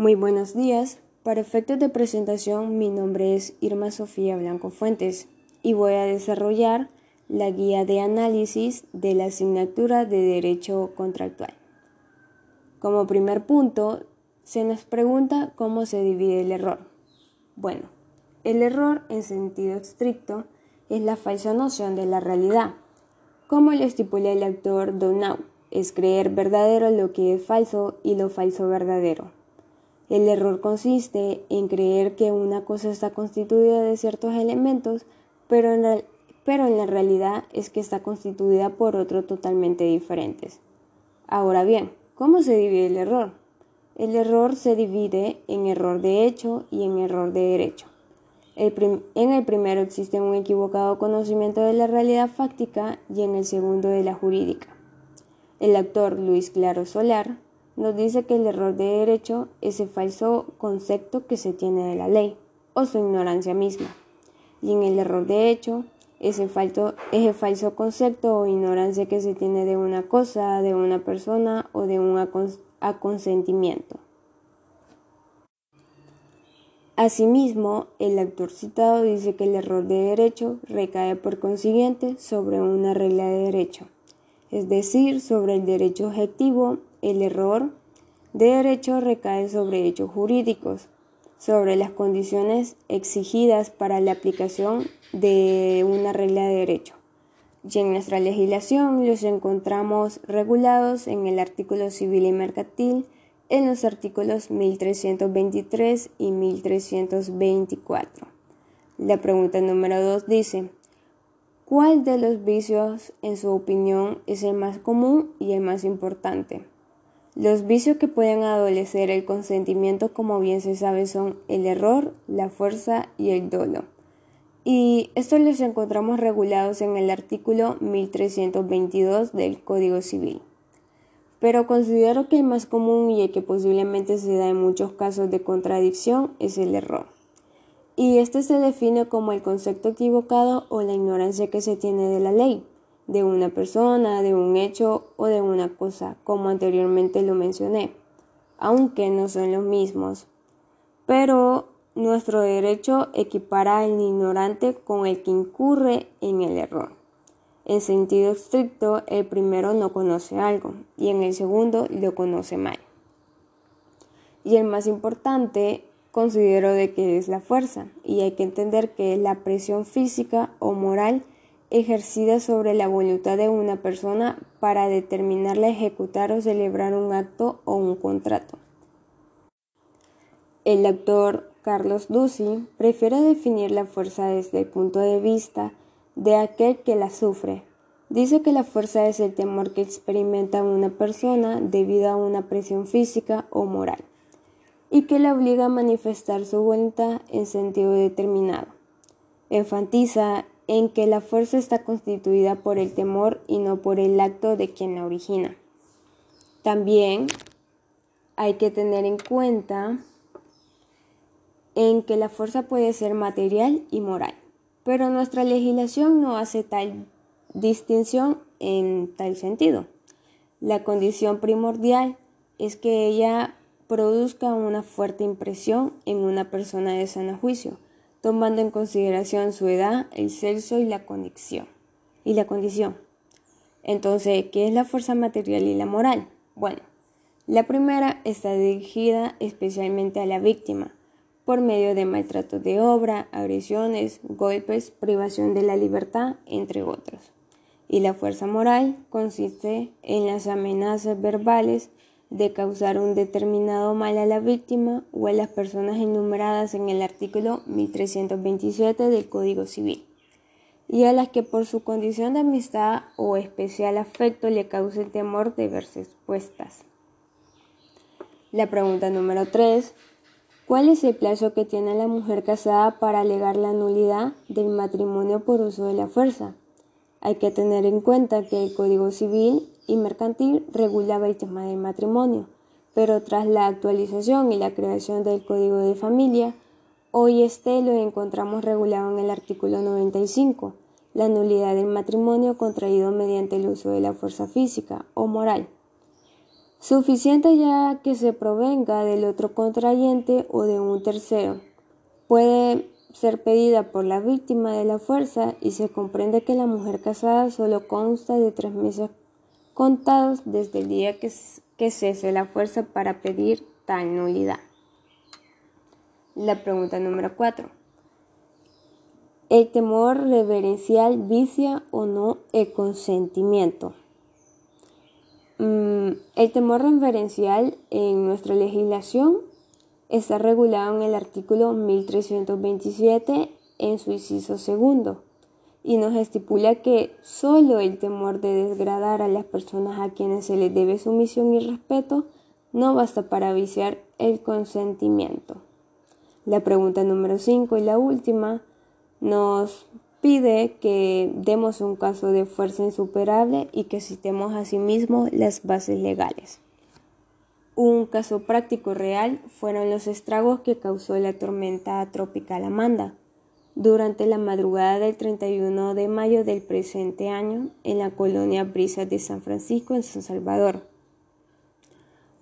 Muy buenos días. Para efectos de presentación, mi nombre es Irma Sofía Blanco Fuentes y voy a desarrollar la guía de análisis de la asignatura de Derecho Contractual. Como primer punto, se nos pregunta cómo se divide el error. Bueno, el error en sentido estricto es la falsa noción de la realidad, como lo estipula el autor Donau, es creer verdadero lo que es falso y lo falso verdadero. El error consiste en creer que una cosa está constituida de ciertos elementos, pero en, la realidad es que está constituida por otros totalmente diferentes. Ahora bien, ¿cómo se divide el error? El error se divide en error de hecho y en error de derecho. en el primero existe un equivocado conocimiento de la realidad fáctica y en el segundo de la jurídica. El actor Luis Claro Solar nos dice que el error de derecho es el falso concepto que se tiene de la ley o su ignorancia misma. Y en el error de hecho es el, falso, es el falso concepto o ignorancia que se tiene de una cosa, de una persona o de un aconsentimiento. Asimismo, el autor citado dice que el error de derecho recae por consiguiente sobre una regla de derecho, es decir, sobre el derecho objetivo el error de derecho recae sobre hechos jurídicos, sobre las condiciones exigidas para la aplicación de una regla de derecho. Y en nuestra legislación los encontramos regulados en el artículo civil y mercantil en los artículos 1323 y 1324. La pregunta número 2 dice, ¿cuál de los vicios en su opinión es el más común y el más importante? Los vicios que pueden adolecer el consentimiento, como bien se sabe, son el error, la fuerza y el dolo. Y estos los encontramos regulados en el artículo 1322 del Código Civil. Pero considero que el más común y el que posiblemente se da en muchos casos de contradicción es el error. Y este se define como el concepto equivocado o la ignorancia que se tiene de la ley de una persona, de un hecho o de una cosa, como anteriormente lo mencioné, aunque no son los mismos. Pero nuestro derecho equipara al ignorante con el que incurre en el error. En sentido estricto, el primero no conoce algo y en el segundo lo conoce mal. Y el más importante considero de que es la fuerza y hay que entender que es la presión física o moral ejercida sobre la voluntad de una persona para determinarla ejecutar o celebrar un acto o un contrato. El autor Carlos Ducey prefiere definir la fuerza desde el punto de vista de aquel que la sufre. Dice que la fuerza es el temor que experimenta una persona debido a una presión física o moral y que la obliga a manifestar su voluntad en sentido determinado. Enfatiza en que la fuerza está constituida por el temor y no por el acto de quien la origina. También hay que tener en cuenta en que la fuerza puede ser material y moral, pero nuestra legislación no hace tal distinción en tal sentido. La condición primordial es que ella produzca una fuerte impresión en una persona de sano juicio, tomando en consideración su edad, el sexo y la condición. Y la condición. Entonces, ¿qué es la fuerza material y la moral? Bueno, la primera está dirigida especialmente a la víctima, por medio de maltratos de obra, agresiones, golpes, privación de la libertad, entre otros. Y la fuerza moral consiste en las amenazas verbales, de causar un determinado mal a la víctima o a las personas enumeradas en el artículo 1327 del Código Civil, y a las que por su condición de amistad o especial afecto le cause temor de verse expuestas. La pregunta número 3. ¿Cuál es el plazo que tiene la mujer casada para alegar la nulidad del matrimonio por uso de la fuerza? Hay que tener en cuenta que el Código Civil y Mercantil regulaba el tema del matrimonio, pero tras la actualización y la creación del Código de Familia, hoy este lo encontramos regulado en el artículo 95, la nulidad del matrimonio contraído mediante el uso de la fuerza física o moral. Suficiente ya que se provenga del otro contrayente o de un tercero. Puede ser pedida por la víctima de la fuerza y se comprende que la mujer casada solo consta de tres meses contados desde el día que, que cese la fuerza para pedir tal nulidad. La pregunta número 4. ¿El temor reverencial vicia o no el consentimiento? Mm, el temor reverencial en nuestra legislación está regulado en el artículo 1327 en su inciso segundo y nos estipula que solo el temor de desgradar a las personas a quienes se les debe sumisión y respeto no basta para viciar el consentimiento. La pregunta número 5 y la última nos pide que demos un caso de fuerza insuperable y que citemos asimismo las bases legales. Un caso práctico real fueron los estragos que causó la tormenta tropical Amanda durante la madrugada del 31 de mayo del presente año en la colonia Brisas de San Francisco en San Salvador.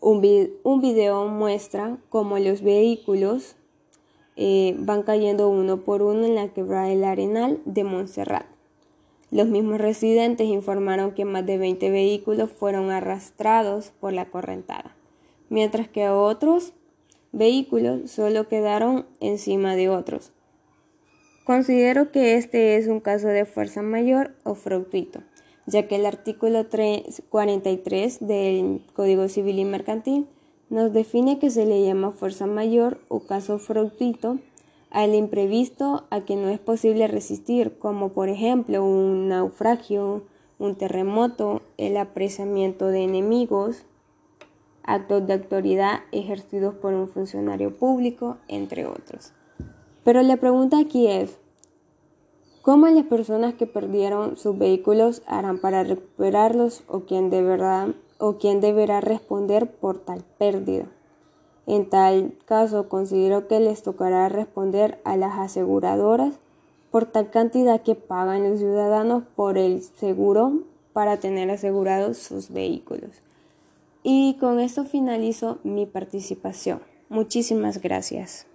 Un, video muestra cómo los vehículos eh, van cayendo uno por uno en la quebrada del Arenal de Montserrat. Los mismos residentes informaron que más de 20 vehículos fueron arrastrados por la correntada, mientras que otros vehículos solo quedaron encima de otros. Considero que este es un caso de fuerza mayor o fortuito, ya que el artículo 43 del Código Civil y Mercantil nos define que se le llama fuerza mayor o caso fortuito al imprevisto a que no es posible resistir, como por ejemplo un naufragio, un terremoto, el apresamiento de enemigos, actos de autoridad ejercidos por un funcionario público, entre otros. Pero la pregunta aquí es, ¿cómo las personas que perdieron sus vehículos harán para recuperarlos o quién de verdad o quién deberá responder por tal pérdida. En tal caso, considero que les tocará responder a las aseguradoras por tal cantidad que pagan los ciudadanos por el seguro para tener asegurados sus vehículos. Y con esto finalizo mi participación. Muchísimas gracias.